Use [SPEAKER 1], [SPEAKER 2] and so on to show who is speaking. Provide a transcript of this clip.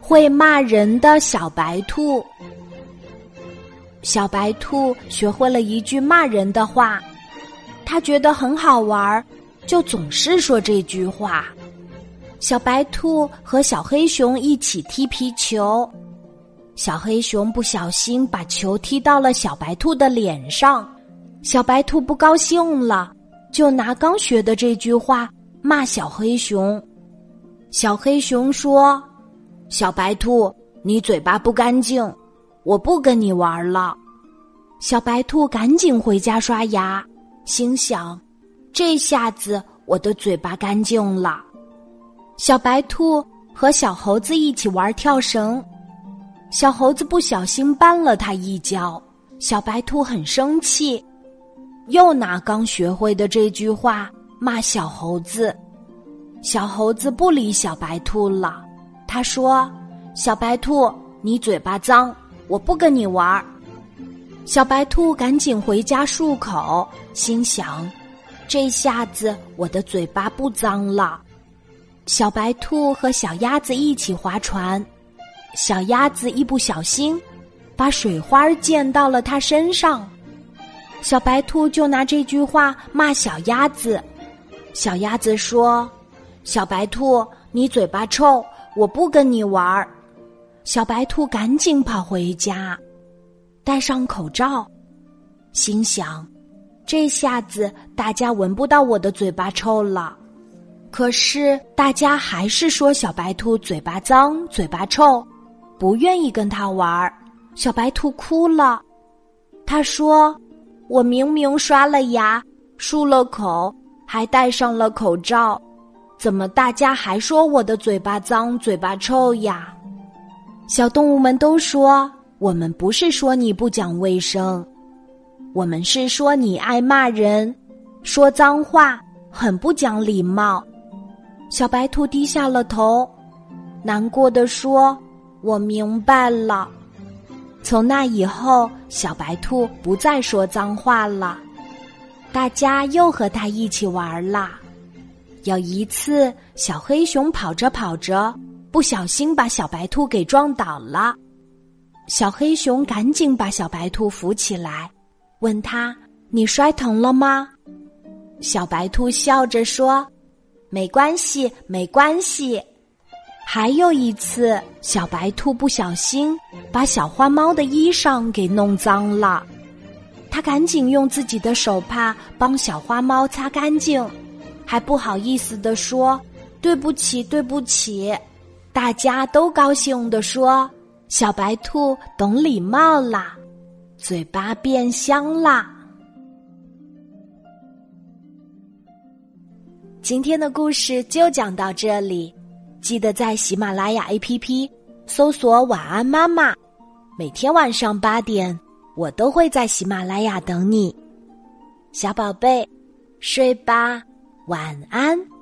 [SPEAKER 1] 会骂人的小白兔。小白兔学会了一句骂人的话，他觉得很好玩，就总是说这句话。小白兔和小黑熊一起踢皮球，小黑熊不小心把球踢到了小白兔的脸上，小白兔不高兴了，就拿刚学的这句话骂小黑熊。小黑熊说：“小白兔，你嘴巴不干净，我不跟你玩了。”小白兔赶紧回家刷牙，心想：“这下子我的嘴巴干净了。”小白兔和小猴子一起玩跳绳，小猴子不小心绊了他一跤，小白兔很生气，又拿刚学会的这句话骂小猴子。小猴子不理小白兔了，他说：“小白兔，你嘴巴脏，我不跟你玩。”小白兔赶紧回家漱口，心想：“这下子我的嘴巴不脏了。”小白兔和小鸭子一起划船，小鸭子一不小心，把水花溅到了它身上。小白兔就拿这句话骂小鸭子。小鸭子说：“小白兔，你嘴巴臭，我不跟你玩儿。”小白兔赶紧跑回家，戴上口罩，心想：“这下子大家闻不到我的嘴巴臭了。”可是大家还是说小白兔嘴巴脏、嘴巴臭，不愿意跟他玩儿。小白兔哭了，他说：“我明明刷了牙、漱了口，还戴上了口罩，怎么大家还说我的嘴巴脏、嘴巴臭呀？”小动物们都说：“我们不是说你不讲卫生，我们是说你爱骂人，说脏话，很不讲礼貌。”小白兔低下了头，难过的说：“我明白了。”从那以后，小白兔不再说脏话了。大家又和他一起玩啦。有一次，小黑熊跑着跑着，不小心把小白兔给撞倒了。小黑熊赶紧把小白兔扶起来，问他：“你摔疼了吗？”小白兔笑着说。没关系，没关系。还有一次，小白兔不小心把小花猫的衣裳给弄脏了，他赶紧用自己的手帕帮小花猫擦干净，还不好意思的说：“对不起，对不起。”大家都高兴的说：“小白兔懂礼貌啦，嘴巴变香啦。”今天的故事就讲到这里，记得在喜马拉雅 APP 搜索“晚安妈妈”，每天晚上八点，我都会在喜马拉雅等你，小宝贝，睡吧，晚安。